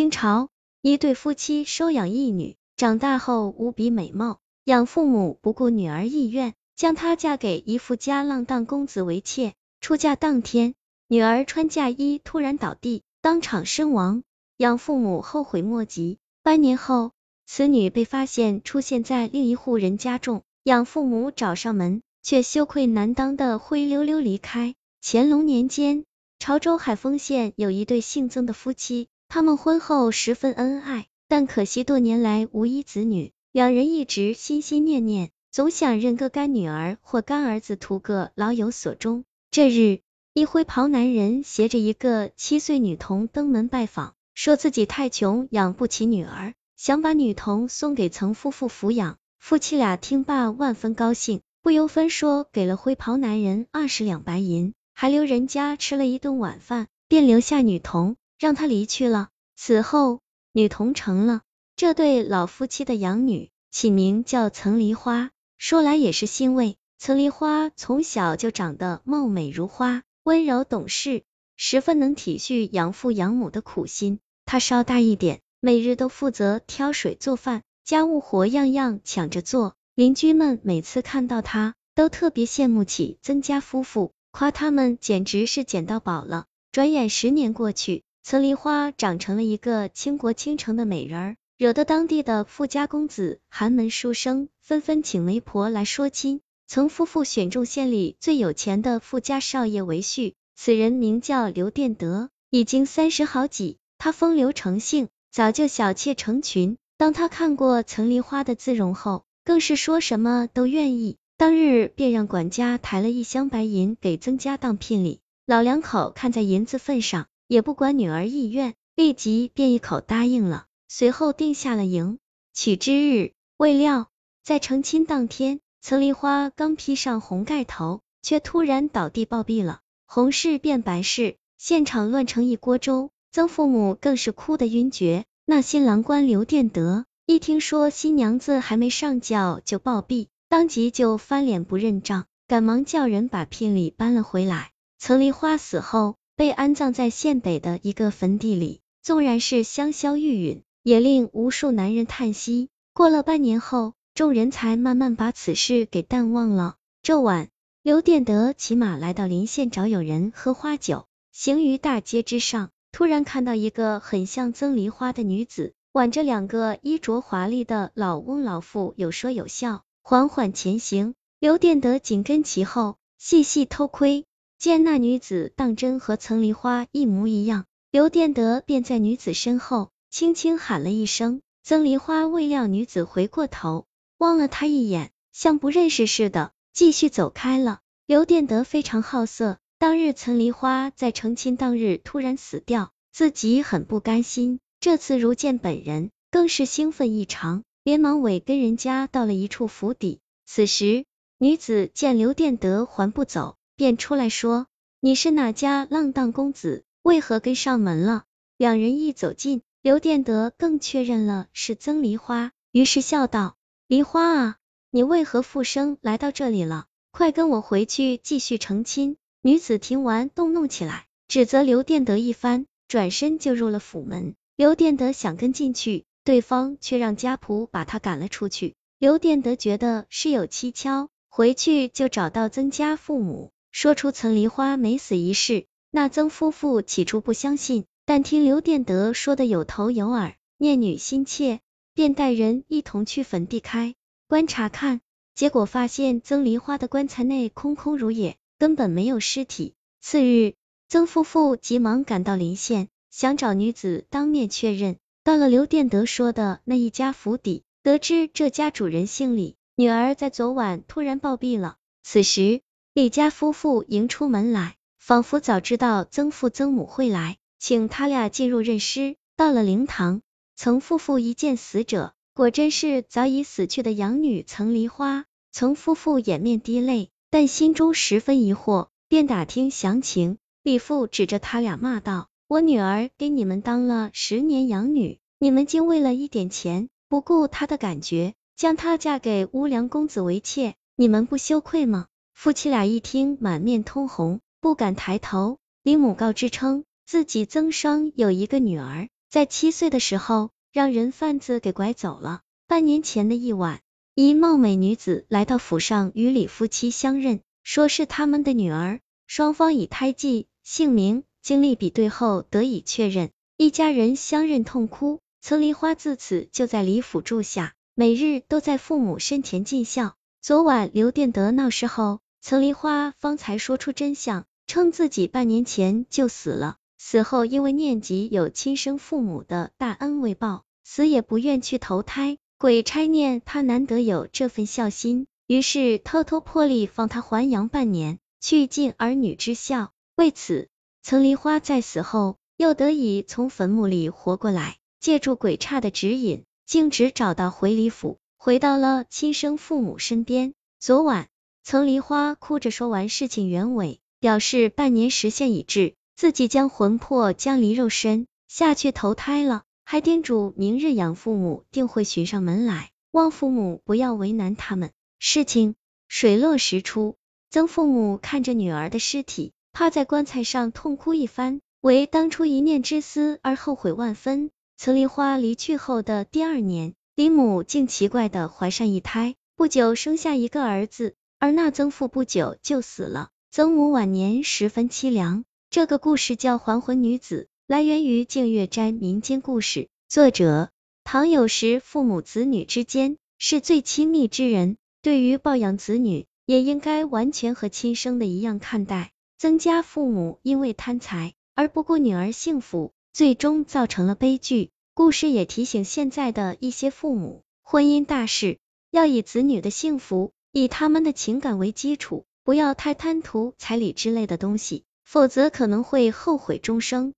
清朝一对夫妻收养一女，长大后无比美貌，养父母不顾女儿意愿，将她嫁给一富家浪荡公子为妾。出嫁当天，女儿穿嫁衣突然倒地，当场身亡，养父母后悔莫及。半年后，此女被发现出现在另一户人家中，养父母找上门，却羞愧难当的灰溜溜离开。乾隆年间，潮州海丰县有一对姓曾的夫妻。他们婚后十分恩爱，但可惜多年来无一子女，两人一直心心念念，总想认个干女儿或干儿子，图个老有所终。这日，一灰袍男人携着一个七岁女童登门拜访，说自己太穷，养不起女儿，想把女童送给曾夫妇抚养。夫妻俩听罢万分高兴，不由分说给了灰袍男人二十两白银，还留人家吃了一顿晚饭，便留下女童。让他离去了。此后，女童成了这对老夫妻的养女，起名叫岑梨花。说来也是欣慰，岑梨花从小就长得貌美如花，温柔懂事，十分能体恤养父养母的苦心。她稍大一点，每日都负责挑水做饭，家务活样样抢着做。邻居们每次看到她，都特别羡慕起曾家夫妇，夸他们简直是捡到宝了。转眼十年过去。岑梨花长成了一个倾国倾城的美人儿，惹得当地的富家公子、寒门书生纷纷请媒婆来说亲。曾夫妇选中县里最有钱的富家少爷为婿，此人名叫刘殿德，已经三十好几。他风流成性，早就小妾成群。当他看过岑梨花的姿容后，更是说什么都愿意。当日便让管家抬了一箱白银给曾家当聘礼。老两口看在银子份上。也不管女儿意愿，立即便一口答应了。随后定下了迎娶之日。未料在成亲当天，岑梨花刚披上红盖头，却突然倒地暴毙了。红事变白事，现场乱成一锅粥。曾父母更是哭得晕厥。那新郎官刘殿德一听说新娘子还没上轿就暴毙，当即就翻脸不认账，赶忙叫人把聘礼搬了回来。岑梨花死后。被安葬在县北的一个坟地里，纵然是香消玉殒，也令无数男人叹息。过了半年后，众人才慢慢把此事给淡忘了。这晚，刘殿德骑马来到临县找友人喝花酒，行于大街之上，突然看到一个很像曾梨花的女子，挽着两个衣着华丽的老翁老妇，有说有笑，缓缓前行。刘殿德紧跟其后，细细偷窥。见那女子当真和岑梨花一模一样，刘殿德便在女子身后轻轻喊了一声。曾梨花未料女子回过头望了他一眼，像不认识似的，继续走开了。刘殿德非常好色，当日岑梨花在成亲当日突然死掉，自己很不甘心。这次如见本人，更是兴奋异常，连忙尾跟人家到了一处府邸。此时女子见刘殿德还不走。便出来说：“你是哪家浪荡公子？为何跟上门了？”两人一走近，刘殿德更确认了是曾梨花，于是笑道：“梨花啊，你为何复生来到这里了？快跟我回去继续成亲。”女子听完动怒起来，指责刘殿德一番，转身就入了府门。刘殿德想跟进去，对方却让家仆把他赶了出去。刘殿德觉得事有蹊跷，回去就找到曾家父母。说出岑梨花没死一事，那曾夫妇起初不相信，但听刘殿德说的有头有耳，念女心切，便带人一同去坟地开观察看，结果发现曾梨花的棺材内空空如也，根本没有尸体。次日，曾夫妇急忙赶到临县，想找女子当面确认。到了刘殿德说的那一家府邸，得知这家主人姓李，女儿在昨晚突然暴毙了。此时。李家夫妇迎出门来，仿佛早知道曾父曾母会来，请他俩进入认尸。到了灵堂，曾夫妇一见死者，果真是早已死去的养女曾梨花。曾夫妇掩面滴泪，但心中十分疑惑，便打听详情。李父指着他俩骂道：“我女儿给你们当了十年养女，你们竟为了一点钱，不顾她的感觉，将她嫁给乌良公子为妾，你们不羞愧吗？”夫妻俩一听，满面通红，不敢抬头。李母告知称，自己曾双有一个女儿，在七岁的时候，让人贩子给拐走了。半年前的一晚，一貌美女子来到府上与李夫妻相认，说是他们的女儿，双方以胎记、姓名、经历比对后得以确认，一家人相认痛哭。曾梨花自此就在李府住下，每日都在父母身前尽孝。昨晚刘殿德闹事后，曾梨花方才说出真相，称自己半年前就死了，死后因为念及有亲生父母的大恩未报，死也不愿去投胎。鬼差念他难得有这份孝心，于是偷偷破例放他还阳半年，去尽儿女之孝。为此，曾梨花在死后又得以从坟墓里活过来，借助鬼差的指引，径直找到回李府，回到了亲生父母身边。昨晚，曾梨花哭着说完事情原委，表示半年时限已至，自己将魂魄将离肉身，下去投胎了。还叮嘱明日养父母定会寻上门来，望父母不要为难他们。事情水落石出，曾父母看着女儿的尸体，趴在棺材上痛哭一番，为当初一念之私而后悔万分。曾梨花离去后的第二年，李母竟奇怪的怀上一胎，不久生下一个儿子，而那曾父不久就死了，曾母晚年十分凄凉。这个故事叫还魂女子。来源于净月斋民间故事，作者唐有时。父母子女之间是最亲密之人，对于抱养子女，也应该完全和亲生的一样看待。曾家父母因为贪财而不顾女儿幸福，最终造成了悲剧。故事也提醒现在的一些父母，婚姻大事要以子女的幸福，以他们的情感为基础，不要太贪图彩礼之类的东西，否则可能会后悔终生。